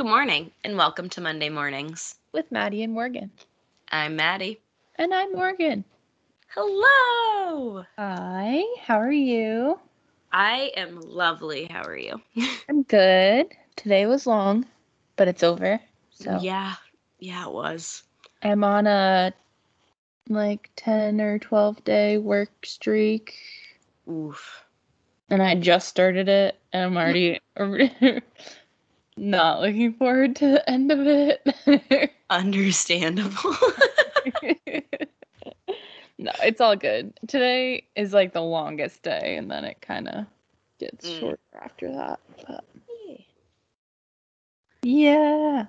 Good morning, and welcome to Monday Mornings. with Maddie and Morgan. I'm Maddie. And I'm Morgan. Hello! Hi, how are you? I am lovely. How are you? I'm good. Today was long, but it's over. So Yeah, yeah, it was. I'm on a like 10 or 12 day work streak, Oof. and I just started it, and I'm already not looking forward to the end of it. Understandable. no, it's all good. Today is like the longest day, and then it kind of gets Mm. shorter after that. But yeah,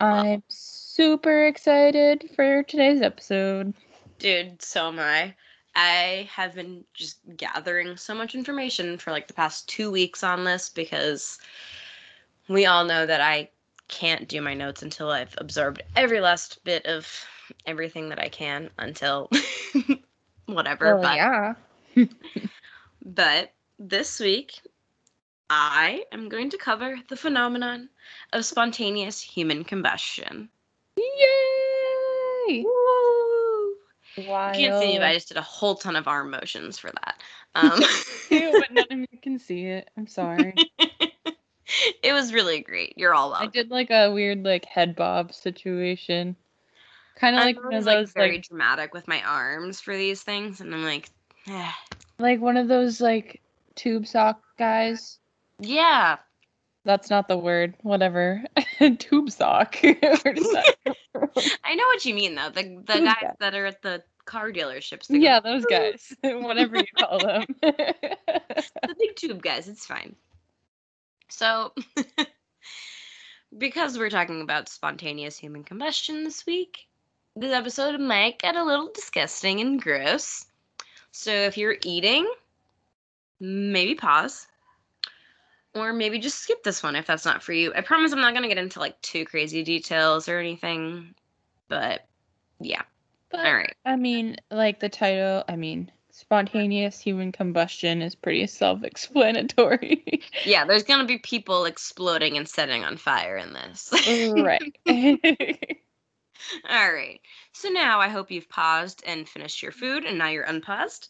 I'm super excited for today's episode. Dude, so am I. I have been just gathering so much information for like the past two weeks on this because we all know that I can't do my notes until I've absorbed every last bit of everything that I can until whatever. Well, but yeah. But this week, I am going to cover the phenomenon of spontaneous human combustion. Yay! Woo! Wild. You can't see me, but I just did a whole ton of arm motions for that. Um, but none of you can see it. I'm sorry. it was really great. You're all well. I did like a weird like head bob situation. Kind of like one of those very like dramatic with my arms for these things, and I'm like, eh. like one of those like tube sock guys. yeah, That's not the word. Whatever. tube sock. Where does that come from? I know what you mean though. The the Who's guys that? that are at the car dealerships. they go, yeah, those guys. Whatever you call them. the big tube guys. It's fine. So, because we're talking about spontaneous human combustion this week, this episode might get a little disgusting and gross. So, if you're eating, maybe pause. Or maybe just skip this one if that's not for you. I promise I'm not going to get into like too crazy details or anything. But yeah. but All right. I mean, like the title, I mean, spontaneous human combustion is pretty self-explanatory. Yeah, there's going to be people exploding and setting on fire in this. right. All right. So now I hope you've paused and finished your food, and now you're unpaused.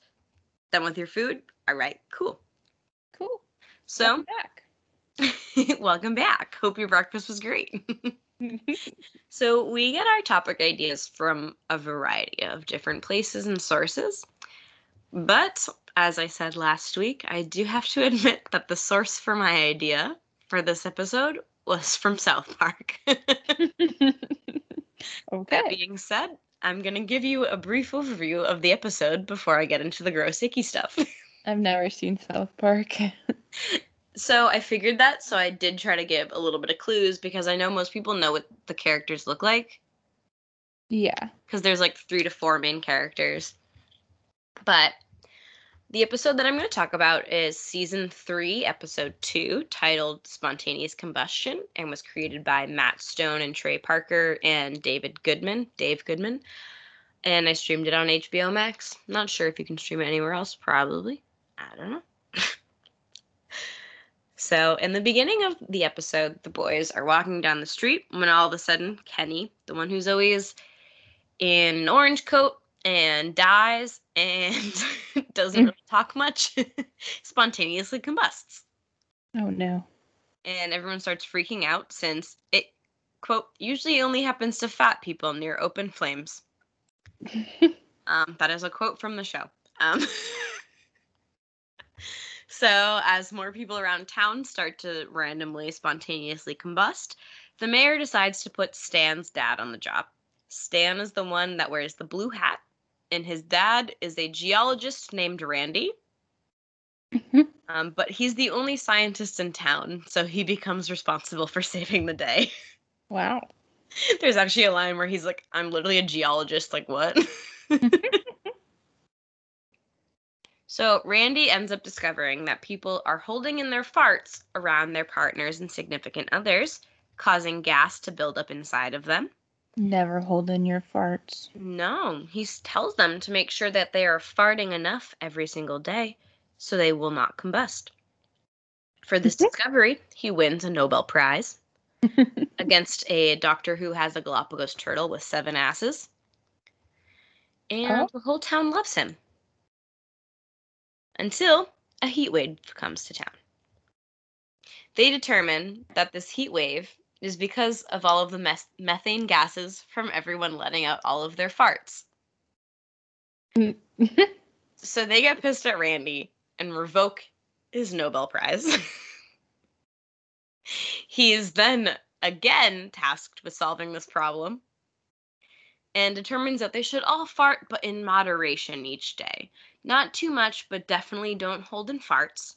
Done with your food? All right, cool. cool. So, Welcome back. welcome back. Hope your breakfast was great. so, we get our topic ideas from a variety of different places and sources. But, as I said last week, I do have to admit that the source for my idea for this episode was from South Park. okay. That being said, I'm going to give you a brief overview of the episode before I get into the gross icky stuff. I've never seen South Park. so I figured that, so I did try to give a little bit of clues because I know most people know what the characters look like yeah. because there's like three to four main characters. But the episode that I'm going to talk about is season three, episode two, titled Spontaneous Combustion, and was created by Matt Stone and Trey Parker and David Goodman, Dave Goodman. And I streamed it on HBO Max. Not sure if you can stream it anywhere else, probably. I don't know. so, in the beginning of the episode, the boys are walking down the street when all of a sudden, Kenny, the one who's always in an orange coat and dies and doesn't really talk much, spontaneously combusts. Oh no. And everyone starts freaking out since it, quote, usually only happens to fat people near open flames. Um, that is a quote from the show. Um, so, as more people around town start to randomly, spontaneously combust, the mayor decides to put Stan's dad on the job. Stan is the one that wears the blue hat, and his dad is a geologist named Randy. Um, but he's the only scientist in town, so he becomes responsible for saving the day. wow. There's actually a line where he's like, I'm literally a geologist. Like, what? so, Randy ends up discovering that people are holding in their farts around their partners and significant others, causing gas to build up inside of them. Never hold in your farts. No, he tells them to make sure that they are farting enough every single day so they will not combust. For this Mhm. discovery, he wins a Nobel Prize. against a doctor who has a Galapagos turtle with seven asses. And Oh. the whole town loves him. Until a heat wave comes to town. They determine that this heat wave is because of all of the methane gases from everyone letting out all of their farts. So they get pissed at Randy and revoke his Nobel Prize. he is then again tasked with solving this problem and determines that they should all fart but in moderation each day. Not too much, but definitely don't hold in farts.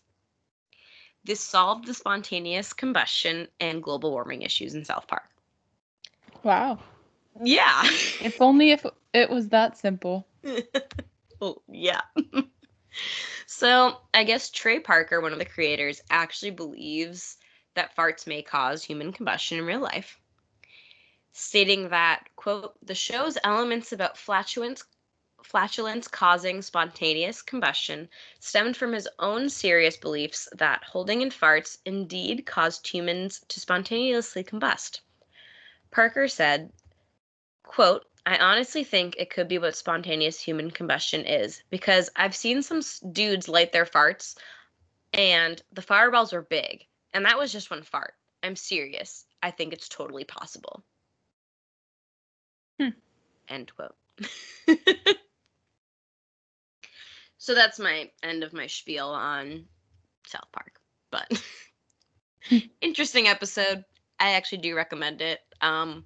This solved the spontaneous combustion and global warming issues in South Park. wow. Yeah. If only if it was that simple. Oh, yeah. so, I guess Trey Parker, one of the creators, actually believes that farts may cause human combustion in real life, stating that, quote, the show's elements about flatulence flatulence causing spontaneous combustion stemmed from his own serious beliefs that holding in farts indeed caused humans to spontaneously combust. Parker said, quote, I honestly think it could be what spontaneous human combustion is because I've seen some dudes light their farts and the fireballs were big and that was just one fart. I'm serious. I think it's totally possible. Hmm. End quote. so that's my end of my spiel on South Park. But interesting episode. I actually do recommend it. Um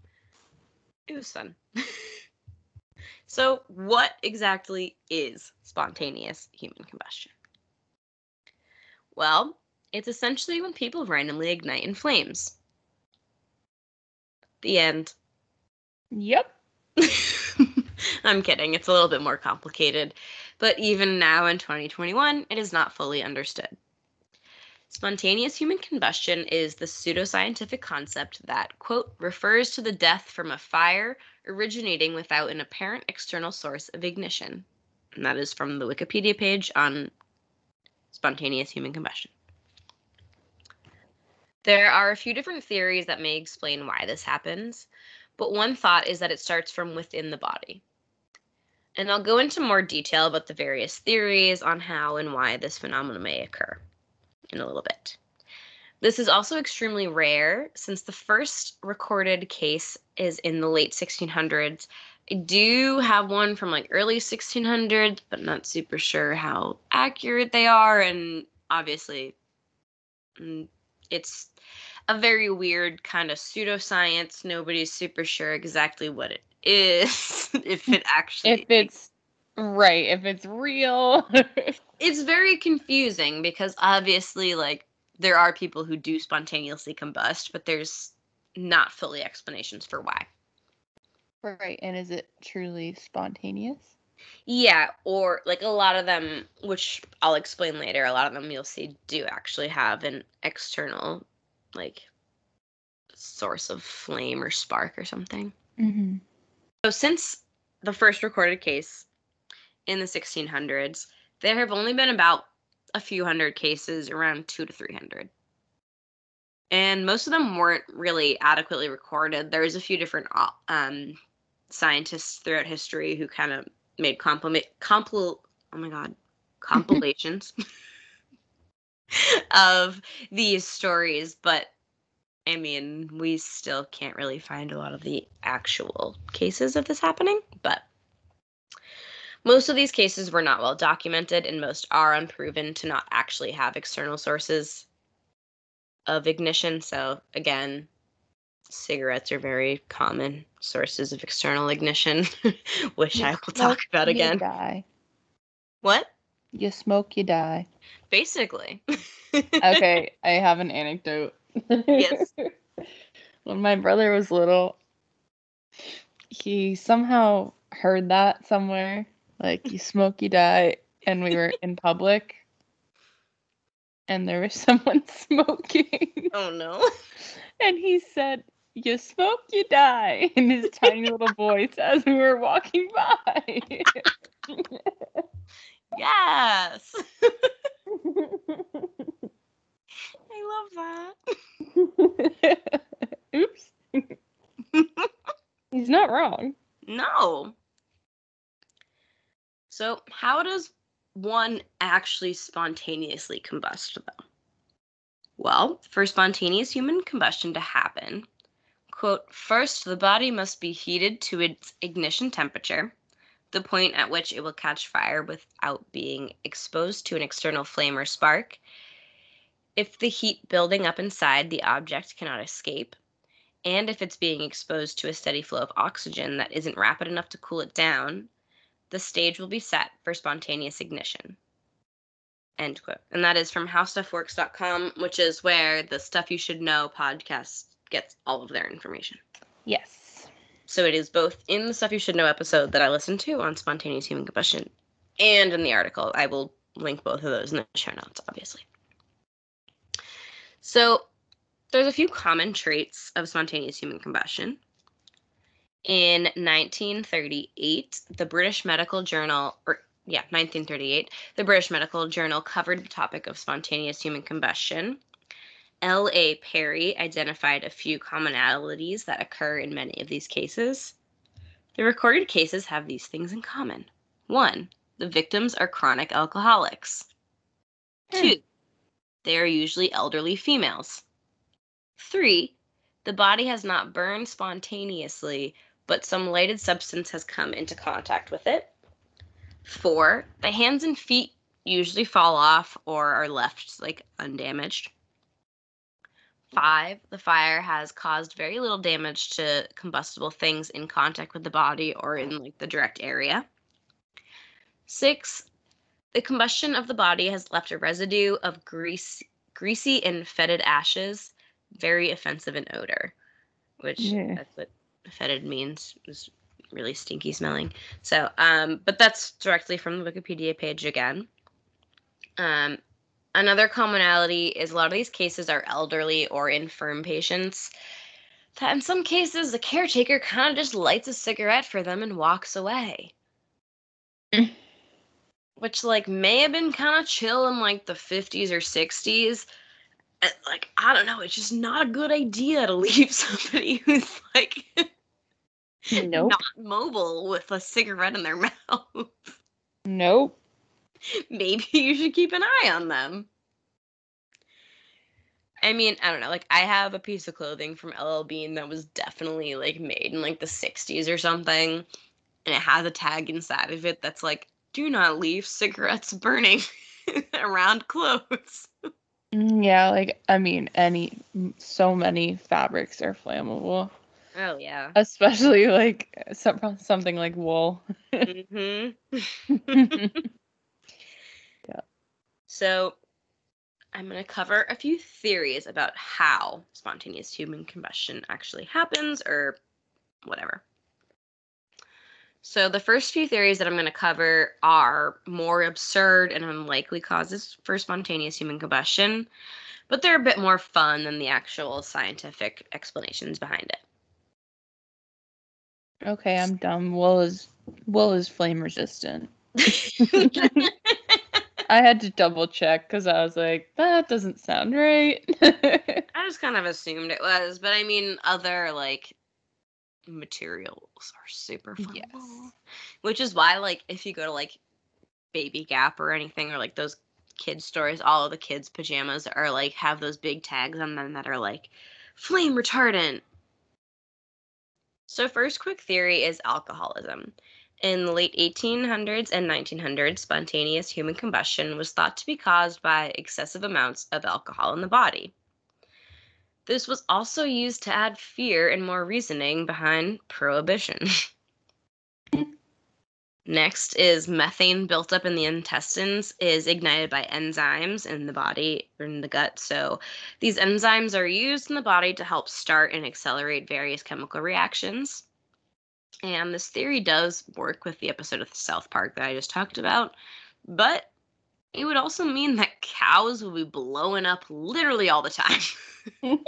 it was fun. so, what exactly is spontaneous human combustion? Well, it's essentially when people randomly ignite in flames. The end. Yep. I'm kidding. It's a little bit more complicated. But even now in 2021, it is not fully understood. Spontaneous human combustion is the pseudoscientific concept that, quote, refers to the death from a fire originating without an apparent external source of ignition. And that is from the Wikipedia page on spontaneous human combustion. There are a few different theories that may explain why this happens, but one thought is that it starts from within the body. And I'll go into more detail about the various theories on how and why this phenomenon may occur in a little bit. This is also extremely rare since the first recorded case is in the late 1600s. I do have one from like early 1600s, but not super sure how accurate they are. And obviously, mm, it's a very weird kind of pseudoscience. Nobody's super sure exactly what it is, if it actually If it's right, if it's real. it's very confusing because obviously like there are people who do spontaneously combust but there's not fully explanations for why right. And is it truly spontaneous? yeah or like a lot of them which i'll explain later a lot of them you'll see do actually have an external like source of flame or spark or something Mm-hmm. So, since the first recorded case in the 1600s, there have only been about a few hundred cases, around two to 300. And most of them weren't really adequately recorded. There was a few different uh, um, scientists throughout history who kind of made compliment, compil, oh my God, compilations of these stories, but I mean, we still can't really find a lot of the actual cases of this happening, but most of these cases were not well documented, and most are unproven to not actually have external sources of ignition. So, again, cigarettes are very common sources of external ignition, which You I will talk about you again. Die. What? You smoke, you die. Basically. Okay, I have an anecdote. Yes. when my brother was little, he somehow heard that somewhere. Like, you smoke, you die. And we were in public. And there was someone smoking. oh no. And he said, You smoke, you die. In his tiny little voice as we were walking by. Yes. I love that. it He's not wrong. No. So, how does one actually spontaneously combust, though? Well, for spontaneous human combustion to happen, quote, first the body must be heated to its ignition temperature, the point at which it will catch fire without being exposed to an external flame or spark. If the heat building up inside the object cannot escape, and if it's being exposed to a steady flow of oxygen that isn't rapid enough to cool it down, the stage will be set for spontaneous ignition. End quote. And that is from howstuffworks.com, which is where the Stuff You Should Know podcast gets all of their information. Yes. So it is both in the Stuff You Should Know episode that I listened to on spontaneous human combustion and in the article. I will link both of those in the show notes, obviously. So there's a few common traits of spontaneous human combustion. In 1938, the British Medical Journal, or yeah, 1938, the British Medical Journal covered the topic of spontaneous human combustion. L.A. Perry identified a few commonalities that occur in many of these cases. The recorded cases have these things in common. One, the victims are chronic alcoholics. Hmm. Two, they are usually elderly females. Three, the body has not burned spontaneously, but some lighted substance has come into contact with it. Four, the hands and feet usually fall off or are left like undamaged. Five, the fire has caused very little damage to combustible things in contact with the body or in like the direct area. Six, the combustion of the body has left a residue of grease, greasy and fetid ashes, very offensive in odor, which Yeah. that's what fetid means, is really stinky smelling. So, um, but that's directly from the Wikipedia page again. Um, another commonality is a lot of these cases are elderly or infirm patients. That in some cases, the caretaker kind of just lights a cigarette for them and walks away. Which, like, may have been kind of chill in like the 50s or 60s. And, eh, like, I don't know, it's just not a good idea to leave somebody who's like Nope. not mobile with a cigarette in their mouth. Nope. maybe you should keep an eye on them. I mean, I don't know. Like, I have a piece of clothing from LL Bean that was definitely like made in like the 60s or something. And it has a tag inside of it that's like, do not leave cigarettes burning around clothes. Mm, Yeah, like I mean, any so many fabrics are flammable, Oh, yeah. especially like some, something like wool. hmm Yeah. So, I'm going to cover a few theories about how spontaneous human combustion actually happens or whatever. So, the first few theories that I'm going to cover are more absurd and unlikely causes for spontaneous human combustion, but they're a bit more fun than the actual scientific explanations behind it. okay, I'm dumb. Wool is wool is flame resistant. I had to double check because I was like, that doesn't sound right. I just kind of assumed it was, but I mean, other like materials are super flammable. Yes. Which is why, like, if you go to like Baby Gap or anything, or like those kids stores, all of the kids' pajamas are like have those big tags on them that are like flame retardant. So, first quick theory is alcoholism. In the late 1800s and 1900s, spontaneous human combustion was thought to be caused by excessive amounts of alcohol in the body. This was also used to add fear and more reasoning behind prohibition. Next is methane built up in the intestines is ignited by enzymes in the body or in the gut. So these enzymes are used in the body to help start and accelerate various chemical reactions. And this theory does work with the episode of South Park that I just talked about, but it would also mean that cows would be blowing up literally all the time.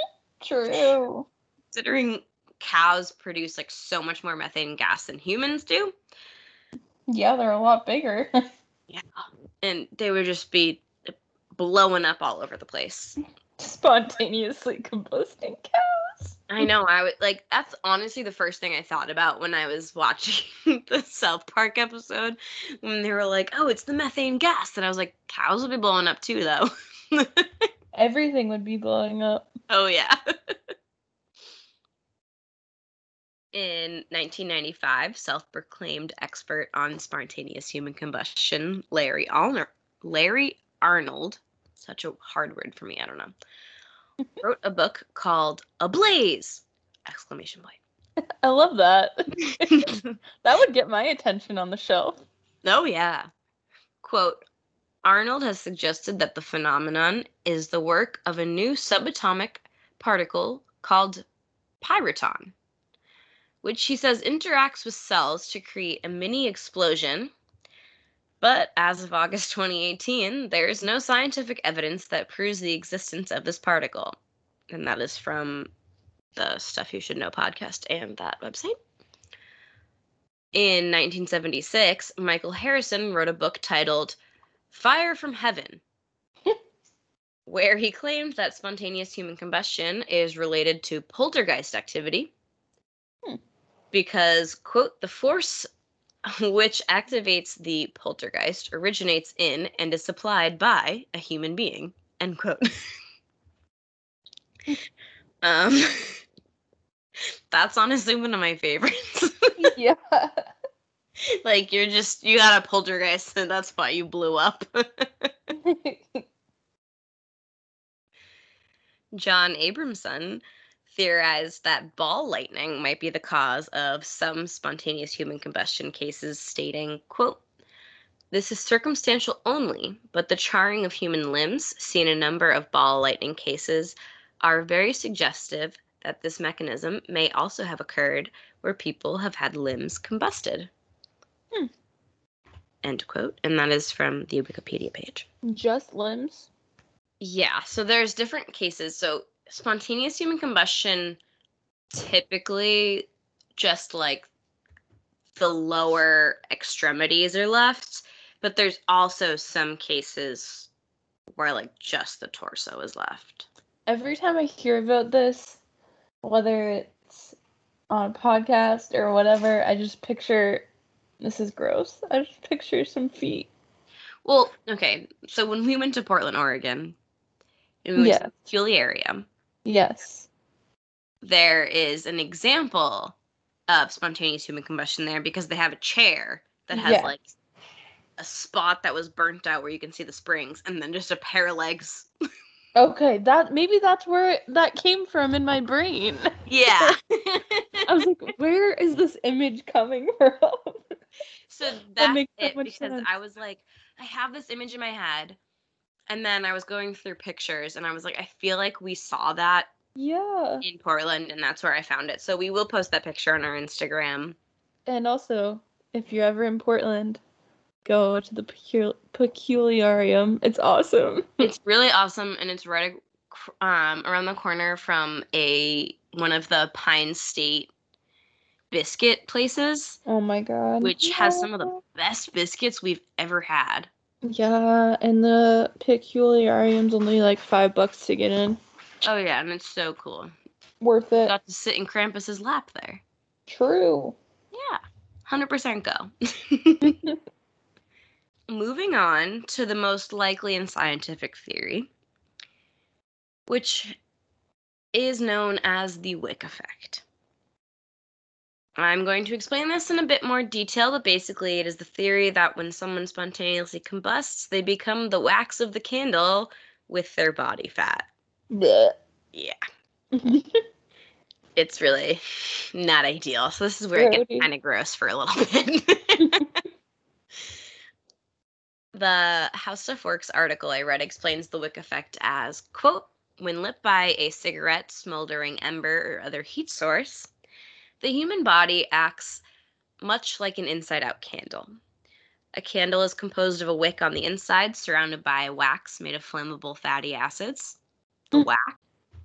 True. Considering cows produce like so much more methane gas than humans do, Yeah, they're a lot bigger. Yeah. And they would just be blowing up all over the place. Spontaneously combusting cows. I know. I would like that's honestly the first thing I thought about when I was watching the South Park episode when they were like, "Oh, it's the methane gas," and I was like, "Cows would be blowing up too, though." Everything would be blowing up. oh yeah. In 1995, self-proclaimed expert on spontaneous human combustion, Larry Arnold, Larry Arnold, such a hard word for me, I don't know, wrote a book called Ablaze! Exclamation point. I love that. that would get my attention on the shelf. oh yeah. Quote Arnold has suggested that the phenomenon is the work of a new subatomic particle called pyrotron, which he says interacts with cells to create a mini explosion. But as of August 2018, there is no scientific evidence that proves the existence of this particle. And that is from the Stuff You Should Know podcast and that website. In 1976, Michael Harrison wrote a book titled Fire from Heaven, where he claimed that spontaneous human combustion is related to poltergeist activity Hmm. because, quote, the force which activates the poltergeist originates in and is supplied by a human being, end quote. um, that's honestly one of my favorites. yeah. like you're just you got a poltergeist and that's why you blew up. John Abrahamson theorized that ball lightning might be the cause of some spontaneous human combustion cases, stating, quote, this is circumstantial only, but the charring of human limbs, seen in a number of ball lightning cases, are very suggestive that this mechanism may also have occurred where people have had limbs combusted. Hmm. End quote. And that is from the Wikipedia page. Just limbs. Yeah, so there's different cases. So spontaneous human combustion typically just like the lower extremities are left, but there's also some cases where like just the torso is left. Every time I hear about this, whether it's on a podcast or whatever, I just picture this is gross. I just picture some feet. Well, okay. So when we went to Portland, Oregon, we went Yeah. to the area, Yes. there is an example of spontaneous human combustion there because they have a chair that has Yeah. like a spot that was burnt out where you can see the springs and then just a pair of legs. Okay, that maybe that's where that came from in my brain. Yeah. I was like, where is this image coming from? so that's makes so it because sense. I was like, I have this image in my head. And then I was going through pictures and I was like, I feel like we saw that yeah. in Portland and that's where I found it. So we will post that picture on our Instagram. And also, if you're ever in Portland, go to the Pecul- Peculiarium. It's awesome. it's really awesome and it's right um, around the corner from a one of the Pine State biscuit places, Oh my god. which has some of the best biscuits we've ever had. Yeah, and the Peculiarium's only like five bucks to get in. Oh yeah, and it's so cool. Worth it. Got to sit in Krampus's lap there. True. Yeah, hundred percent go. Moving on to the most likely and scientific theory, which is known as the Wick effect. I'm going to explain this in a bit more detail, but basically, it is the theory that when someone spontaneously combusts, they become the wax of the candle with their body fat. Blech. Yeah, it's really not ideal. So, this is where it gets kind of gross for a little bit. the How Stuff Works article I read explains the wick effect as, quote, when lit by a cigarette, smoldering ember, or other heat source, the human body acts much like an inside out candle. A candle is composed of a wick on the inside surrounded by wax made of flammable fatty acids, the Mm. wax.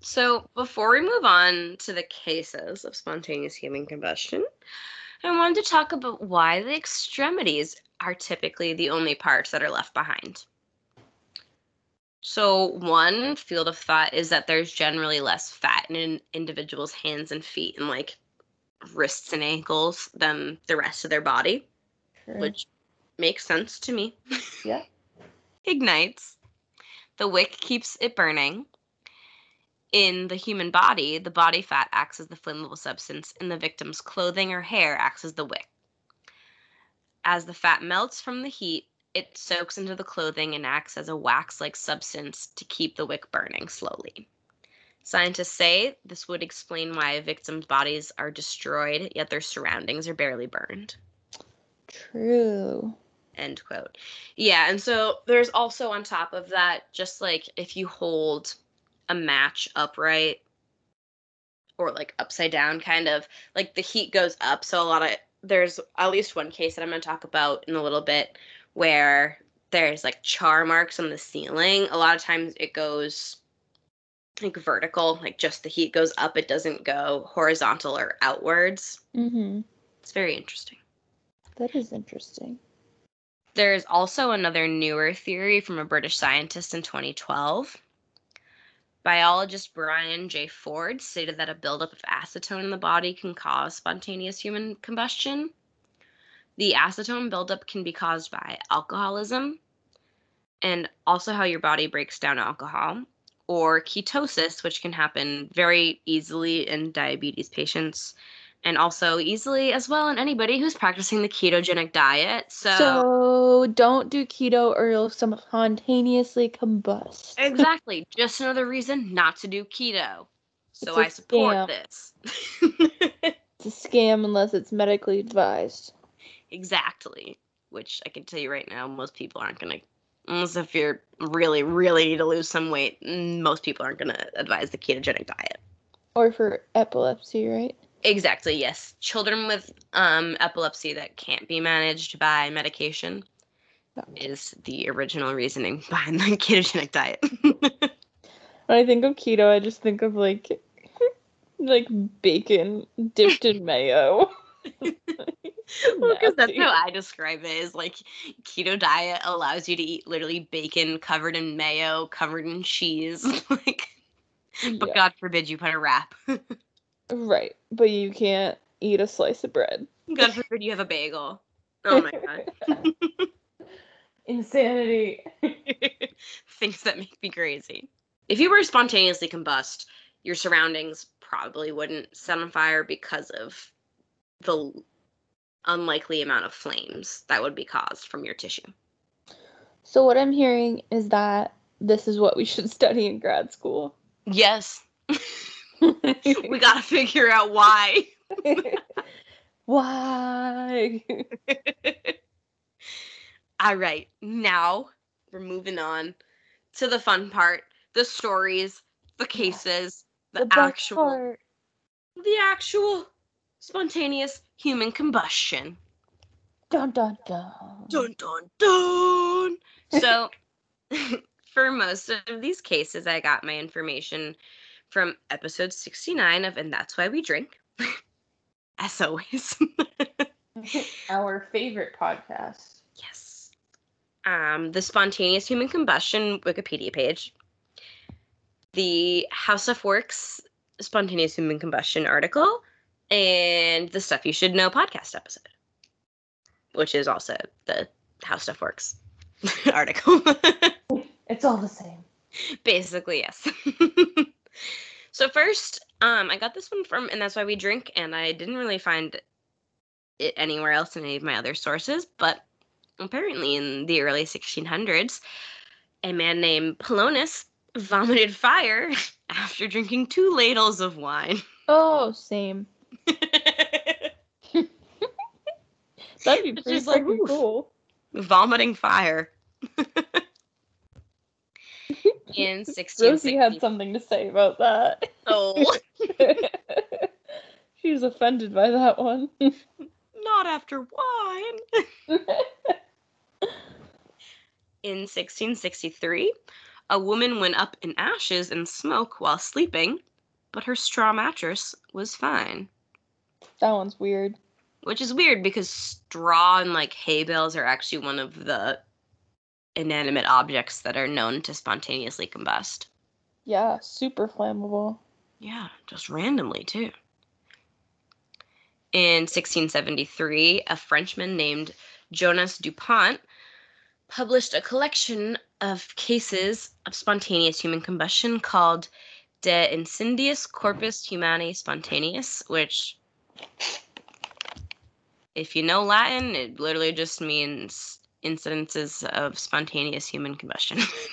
So, before we move on to the cases of spontaneous human combustion, I wanted to talk about why the extremities are typically the only parts that are left behind. So, one field of thought is that there's generally less fat in an individual's hands and feet and like wrists and ankles than the rest of their body, True. which makes sense to me. yeah. Ignites. The wick keeps it burning. In the human body, the body fat acts as the flammable substance, and the victim's clothing or hair acts as the wick. As the fat melts from the heat, it soaks into the clothing and acts as a wax like substance to keep the wick burning slowly. Scientists say this would explain why victims' bodies are destroyed, yet their surroundings are barely burned. True. End quote. Yeah, and so there's also on top of that, just like if you hold a match upright or like upside down, kind of like the heat goes up. So a lot of there's at least one case that I'm going to talk about in a little bit where there's like char marks on the ceiling. A lot of times it goes like vertical, like just the heat goes up, it doesn't go horizontal or outwards. Mm-hmm. It's very interesting. That is interesting. There's also another newer theory from a British scientist in 2012. Biologist Brian J. Ford stated that a buildup of acetone in the body can cause spontaneous human combustion. The acetone buildup can be caused by alcoholism and also how your body breaks down alcohol, or ketosis, which can happen very easily in diabetes patients and also easily as well in anybody who's practicing the ketogenic diet. So, So don't do keto or you'll spontaneously combust. exactly, just another reason not to do keto. So I support scam. this. It's a scam unless it's medically advised. exactly, which I can tell you right now, most people aren't gonna. Unless if you're really, really need to lose some weight, most people aren't gonna advise the ketogenic diet. Or for epilepsy, right? Exactly, yes. Children with um, epilepsy that can't be managed by medication No. is the original reasoning behind the ketogenic diet. When I think of keto, I just think of like like bacon dipped in mayo. well, because that's how I describe it is like keto diet allows you to eat literally bacon covered in mayo, covered in cheese. like, but Yeah. God forbid you put a wrap. Right, but you can't eat a slice of bread. God forbid you have a bagel. Oh my god. Insanity. Things that make me crazy. If you were spontaneously combust, your surroundings probably wouldn't set on fire because of the unlikely amount of flames that would be caused from your tissue. So what I'm hearing is that this is what we should study in grad school. Yes. we got to figure out why. Why? All right, now we're moving on to the fun part the stories, the cases, the, best actual. the actual spontaneous human combustion. Dun dun dun. Dun dun dun. So, for most of these cases, I got my information from episode 69 of And That's Why We Drink. As always. Our favorite podcast. yes. Um, the spontaneous human combustion Wikipedia page. The How Stuff Works spontaneous human combustion article and the stuff you should know podcast episode which is also the how stuff works article It's all the same. basically yes so first um i got this one from and that's why we drink and i didn't really find it anywhere else in any of my other sources but apparently in the early 1600s a man named polonus vomited fire after drinking two ladles of wine Oh, same. That'd be pretty just like, cool. vomiting fire in 1660 Rosie had something to say about that. Oh, she was offended by that one. not after wine. In 1663, a woman went up in ashes and smoke while sleeping, but her straw mattress was fine. that one's weird. Which is weird because straw and like hay bales are actually one of the inanimate objects that are known to spontaneously combust. Yeah, super flammable. Yeah, just randomly too. In 1673, a Frenchman named Jonas Dupont published a collection of cases of spontaneous human combustion called De Incendiis Corpus Humani Spontaneus, which, if you know Latin, it literally just means incidences of spontaneous human combustion.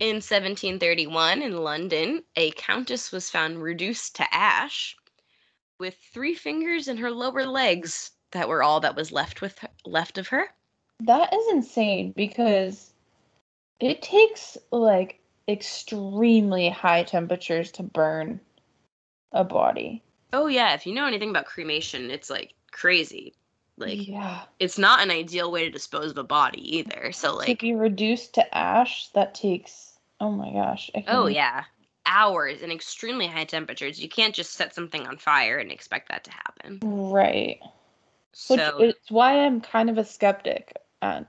In 1731, in London, a countess was found reduced to ash with three fingers in her lower legs that were all that was left with her, left of her. That is insane because it takes like extremely high temperatures to burn a body. Oh yeah, if you know anything about cremation, it's like crazy. Like yeah. it's not an ideal way to dispose of a body either. So like to be reduced to ash, that takes oh my gosh. Oh yeah, hours and extremely high temperatures. You can't just set something on fire and expect that to happen. Right. So Which it's why I'm kind of a skeptic on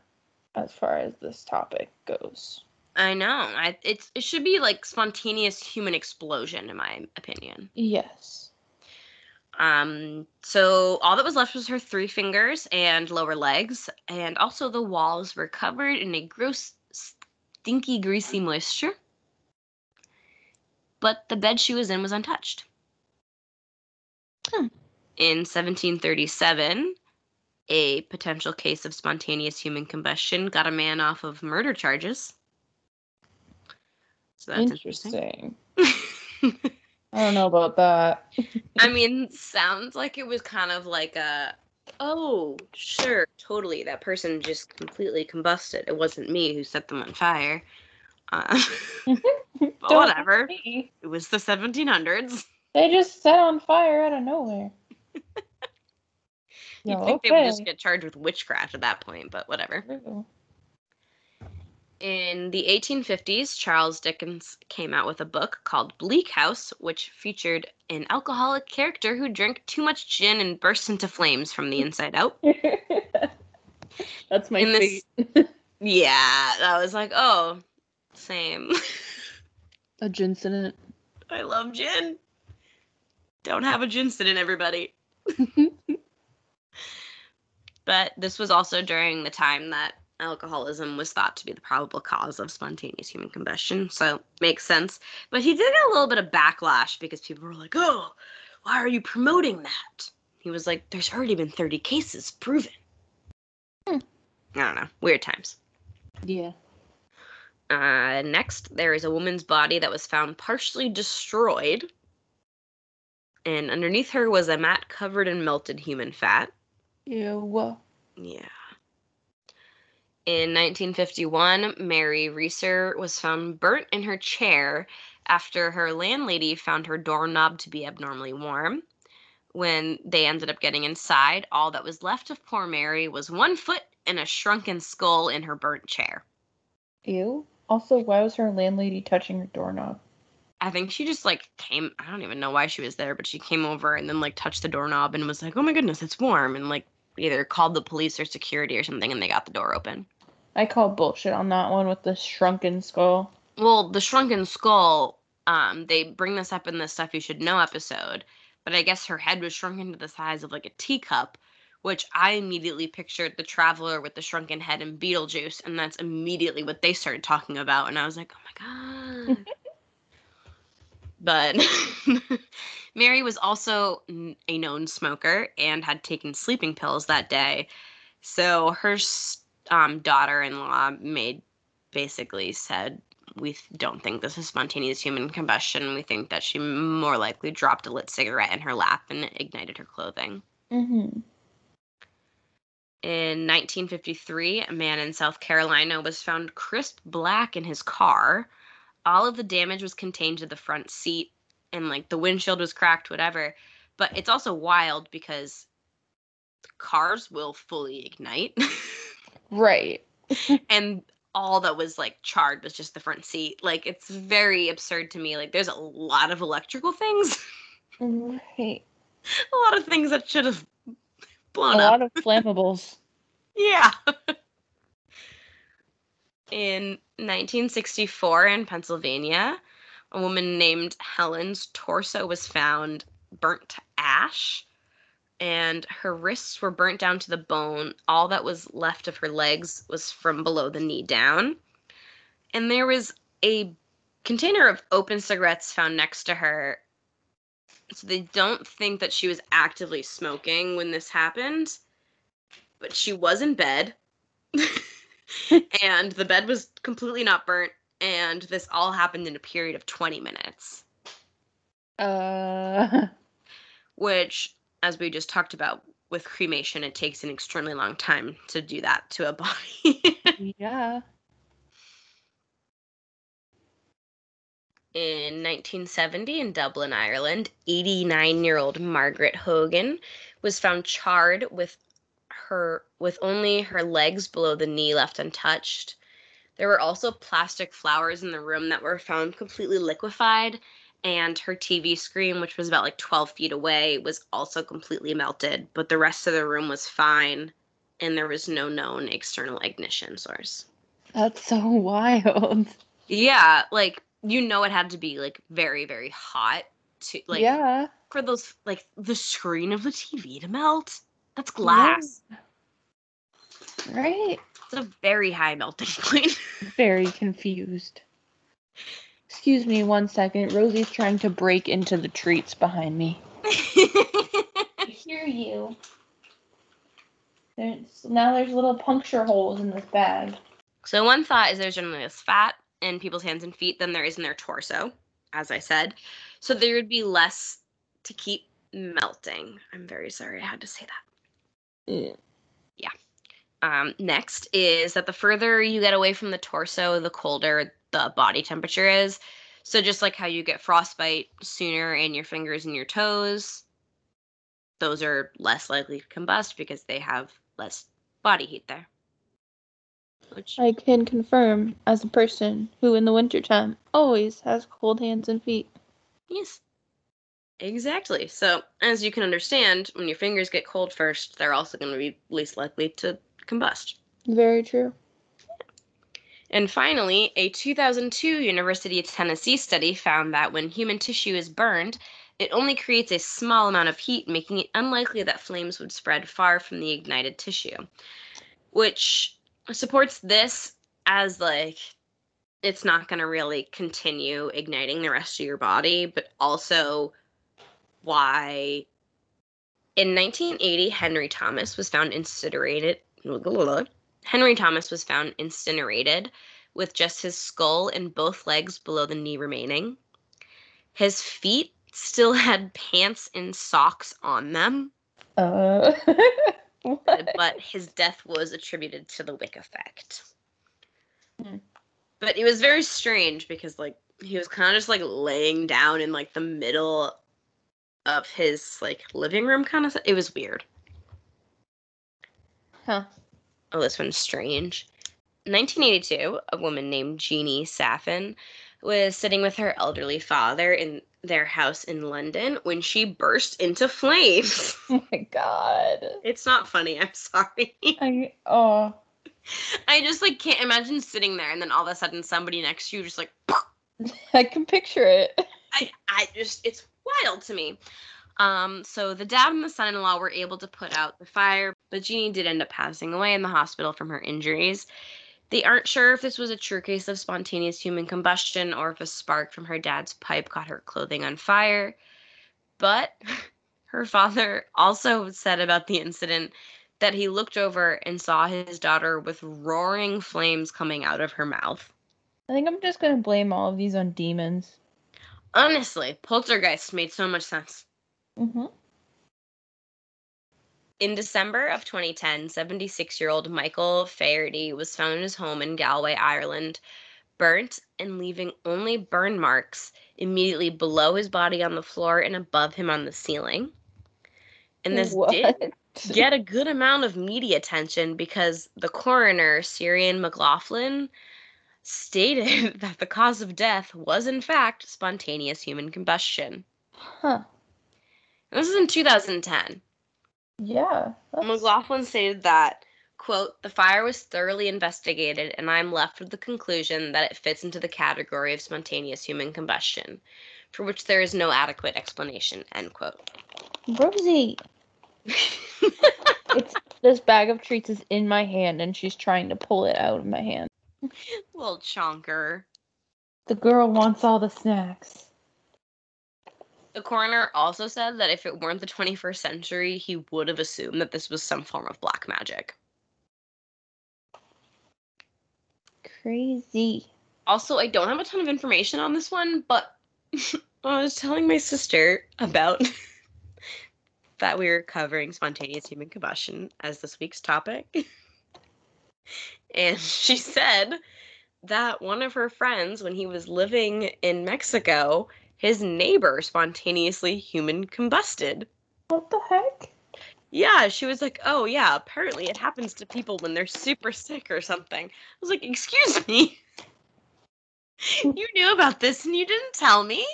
as far as this topic goes. I know. I it's it should be like spontaneous human explosion in my opinion. Yes. Um so all that was left was her three fingers and lower legs and also the walls were covered in a gross stinky greasy moisture. But the bed she was in was untouched. Hmm. In 1737, a potential case of spontaneous human combustion got a man off of murder charges. So that's interesting. Interesting. I don't know about that. I mean, sounds like it was kind of like a, oh, sure, totally. That person just completely combusted. It wasn't me who set them on fire. Uh, but whatever. It was the 1700s. They just set on fire out of nowhere. You'd No, think they would just get charged with witchcraft at that point, but whatever. True. In the 1850s, Charles Dickens came out with a book called Bleak House, which featured an alcoholic character who drank too much gin and burst into flames from the inside out. That's my In this- fate. Yeah, I was like, oh, same. A gin incident. I love gin. Don't have a gin sit in everybody. but this was also during the time that alcoholism was thought to be the probable cause of spontaneous human combustion, so makes sense. But he did get a little bit of backlash because people were like, "Oh, why are you promoting that?" He was like, "There's already been 30 cases proven." Hmm. I don't know. Weird times. Yeah. Uh, next, there is a woman's body that was found partially destroyed. And underneath her was a mat covered in melted human fat. Ew. Yeah. In 1951, Mary Reeser was found burnt in her chair after her landlady found her doorknob to be abnormally warm. When they ended up getting inside, all that was left of poor Mary was one foot and a shrunken skull in her burnt chair. Ew. Also, why was her landlady touching her doorknob? I think she just like came. I don't even know why she was there, but she came over and then like touched the doorknob and was like, "Oh my goodness, it's warm!" and like either called the police or security or something, and they got the door open. I call bullshit on that one with the shrunken skull. Well, the shrunken skull. Um, they bring this up in the stuff you should know episode, but I guess her head was shrunken to the size of like a teacup, which I immediately pictured the traveler with the shrunken head and Beetlejuice, and that's immediately what they started talking about, and I was like, oh my god. but Mary was also a known smoker and had taken sleeping pills that day. So her s- um, daughter-in-law made basically said, "We don't think this is spontaneous human combustion. We think that she more likely dropped a lit cigarette in her lap and ignited her clothing." Mm-hmm. In 1953, a man in South Carolina was found crisp black in his car. All of the damage was contained to the front seat, and like the windshield was cracked, whatever. But it's also wild because cars will fully ignite, Right. and all that was like charred was just the front seat. Like it's very absurd to me. Like there's a lot of electrical things, Right. a lot of things that should have A blown up. A lot of flammables. Yeah. In 1964 in Pennsylvania, a woman named Helen's torso was found burnt to ash and her wrists were burnt down to the bone. All that was left of her legs was from below the knee down. And there was a container of open cigarettes found next to her. So they don't think that she was actively smoking when this happened, but she was in bed. and the bed was completely not burnt and this all happened in a period of 20 minutes. Uh which as we just talked about with cremation, it takes an extremely long time to do that to a body. yeah. In 1970 in Dublin, Ireland, 89 year old Margaret Hogan was found charred with her with only her legs below the knee left untouched. There were also plastic flowers in the room that were found completely liquefied and her TV screen, which was about like 12 feet away, was also completely melted, but the rest of the room was fine and there was no known external ignition source. That's so wild. Yeah, like you know it had to be like very very hot to like yeah. for those like the screen of the TV to melt. That's glass. Yeah. Right? It's a very high melting point. very confused. Excuse me one second. Rosie's trying to break into the treats behind me. I hear you. There's, now there's little puncture holes in this bag. So one thought is there's generally less fat in people's hands and feet than there is in their torso, as I said. So there would be less to keep melting. I'm very sorry I had to say that. Mm. Yeah. Um, next is that the further you get away from the torso, the colder the body temperature is. So just like how you get frostbite sooner in your fingers and your toes, those are less likely to combust because they have less body heat there. Which I can confirm as a person who in the wintertime always has cold hands and feet. Yes. Exactly. So, as you can understand, when your fingers get cold first, they're also going to be least likely to combust. Very true. And finally, a 2002 University of Tennessee study found that when human tissue is burned, it only creates a small amount of heat, making it unlikely that flames would spread far from the ignited tissue. Which supports this as like it's not going to really continue igniting the rest of your body, but also why in 1980 Henry Thomas was found incinerated Henry Thomas was found incinerated with just his skull and both legs below the knee remaining. His feet still had pants and socks on them. Uh, but his death was attributed to the wick effect. Hmm. But it was very strange because like he was kind of just like laying down in like the middle of his like living room kind of it was weird. Huh. Oh, this one's strange. 1982, a woman named Jeannie Saffin was sitting with her elderly father in their house in London when she burst into flames. Oh my god. It's not funny. I'm sorry. I oh. I just like can't imagine sitting there and then all of a sudden somebody next to you just like I can picture it. I I just it's wild to me. Um, so the dad and the son-in-law were able to put out the fire, but Jeannie did end up passing away in the hospital from her injuries. They aren't sure if this was a true case of spontaneous human combustion or if a spark from her dad's pipe caught her clothing on fire. But her father also said about the incident that he looked over and saw his daughter with roaring flames coming out of her mouth. I think I'm just gonna blame all of these on demons. Honestly, Poltergeist made so much sense. Mm-hmm. In December of 2010, 76 year old Michael Faherty was found in his home in Galway, Ireland, burnt and leaving only burn marks immediately below his body on the floor and above him on the ceiling. And this What? did get a good amount of media attention because the coroner, Ciaran McLoughlin, stated that the cause of death was, in fact, spontaneous human combustion. Huh. This is in 2010. Yeah. that's- McLoughlin stated that, quote, the fire was thoroughly investigated, and I'm left with the conclusion that it fits into the category of spontaneous human combustion, for which there is no adequate explanation, end quote. Rosie, it's this bag of treats is in my hand and she's trying to pull it out of my hand. Little chonker. The girl wants all the snacks. The coroner also said that if it weren't the 21st century, he would have assumed that this was some form of black magic. Crazy. Also, I don't have a ton of information on this one, but I was telling my sister about that we were covering spontaneous human combustion as this week's topic. and she said that one of her friends, when he was living in Mexico, his neighbor spontaneously human combusted. What the heck? Yeah, she was like, "Oh yeah, apparently it happens to people when they're super sick or something." I was like, "Excuse me, you knew about this and you didn't tell me."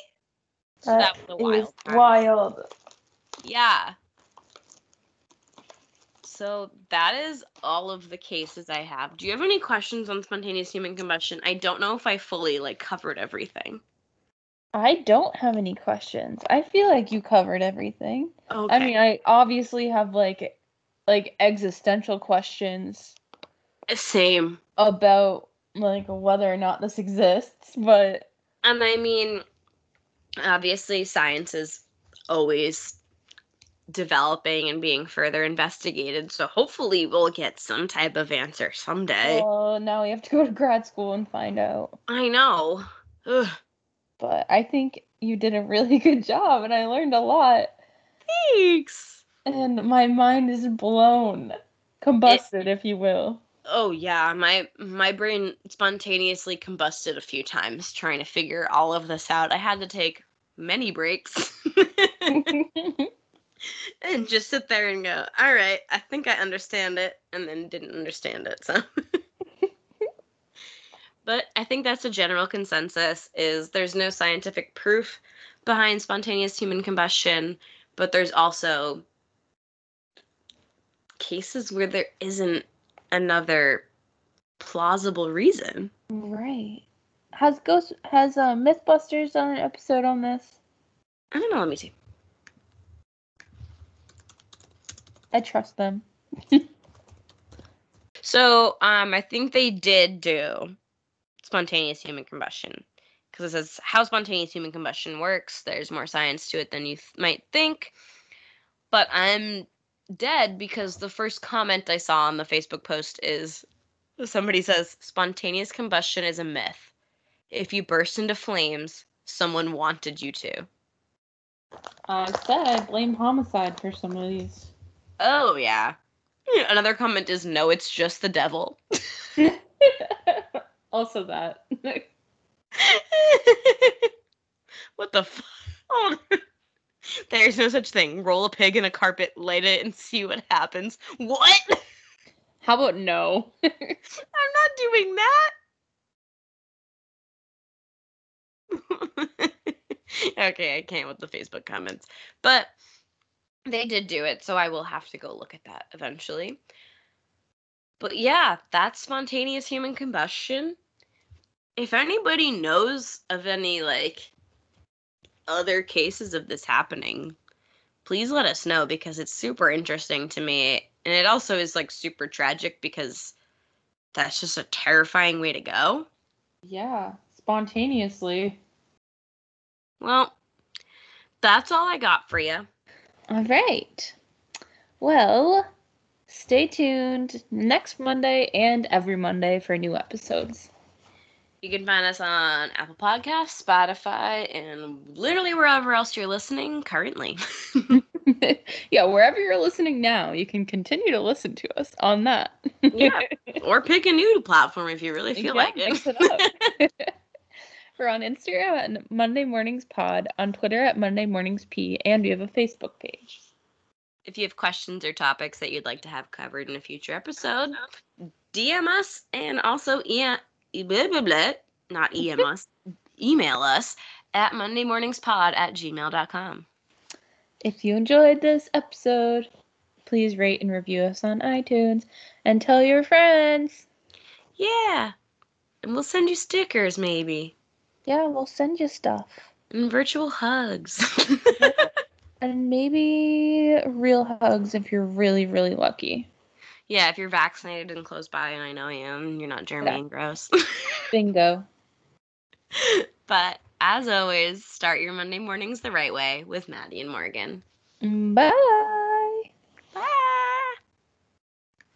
So that was a wild. time. wild. Yeah. So that is all of the cases I have. Do you have any questions on spontaneous human combustion? I don't know if I fully like covered everything. I don't have any questions. I feel like you covered everything. Okay. I mean, I obviously have like like existential questions same. about like whether or not this exists, but And I mean, obviously, science is always developing and being further investigated. So hopefully, we'll get some type of answer someday. well, now we have to go to grad school and find out. I know. Ugh. But I think you did a really good job and I learned a lot. Thanks. And my mind is blown. Combusted, if you will. Oh yeah, my my brain spontaneously combusted a few times trying to figure all of this out. I had to take many breaks and just sit there and go, "All right, I think I understand it," and then didn't understand it. So But I think that's a general consensus is there's no scientific proof behind spontaneous human combustion, but there's also cases where there isn't another plausible reason. right. Has Ghost has uh, Mythbusters done an episode on this? I don't know, let me see. I trust them. So, um, I think they did do spontaneous human combustion because it says how spontaneous human combustion works. There's more science to it than you th- might think. But I'm dead because the first comment I saw on the Facebook post is somebody says spontaneous combustion is a myth. If you burst into flames, someone wanted you to. Uh, I said I blame homicide for some of these. Oh, yeah. Another comment is no, it's just the devil. also that. what the fuck? Oh, There's no such thing. Roll a pig in a carpet, light it, and see what happens. What? How about no? I'm not doing that. okay, I can't with the Facebook comments. But they did do it, so I will have to go look at that eventually. But yeah, that's spontaneous human combustion. If anybody knows of any like other cases of this happening, please let us know because it's super interesting to me. And it also is like super tragic because that's just a terrifying way to go. yeah, spontaneously. Well, that's all I got for you. All right. Well, stay tuned next Monday and every Monday for new episodes. You can find us on Apple Podcasts, Spotify, and literally wherever else you're listening currently. yeah, wherever you're listening now, you can continue to listen to us on that. Yeah. or pick a new platform if you really feel Yeah, like it. it. We're on Instagram at Monday Mornings Pod, on Twitter at Monday Mornings P, and we have a Facebook page. if you have questions or topics that you'd like to have covered in a future episode, DM us and also e- blah, blah, blah, not EM us, email us at mondaymorningspod at gmail.com. If you enjoyed this episode, please rate and review us on iTunes and tell your friends. Yeah. And we'll send you stickers maybe. Yeah, we'll send you stuff. And virtual hugs. and maybe real hugs if you're really, really lucky. Yeah, if you're vaccinated and close by, and I know I am, you're not germy Yeah. and gross. Bingo. but as always, start your Monday mornings the right way with Maddie and Morgan. Mm, bye.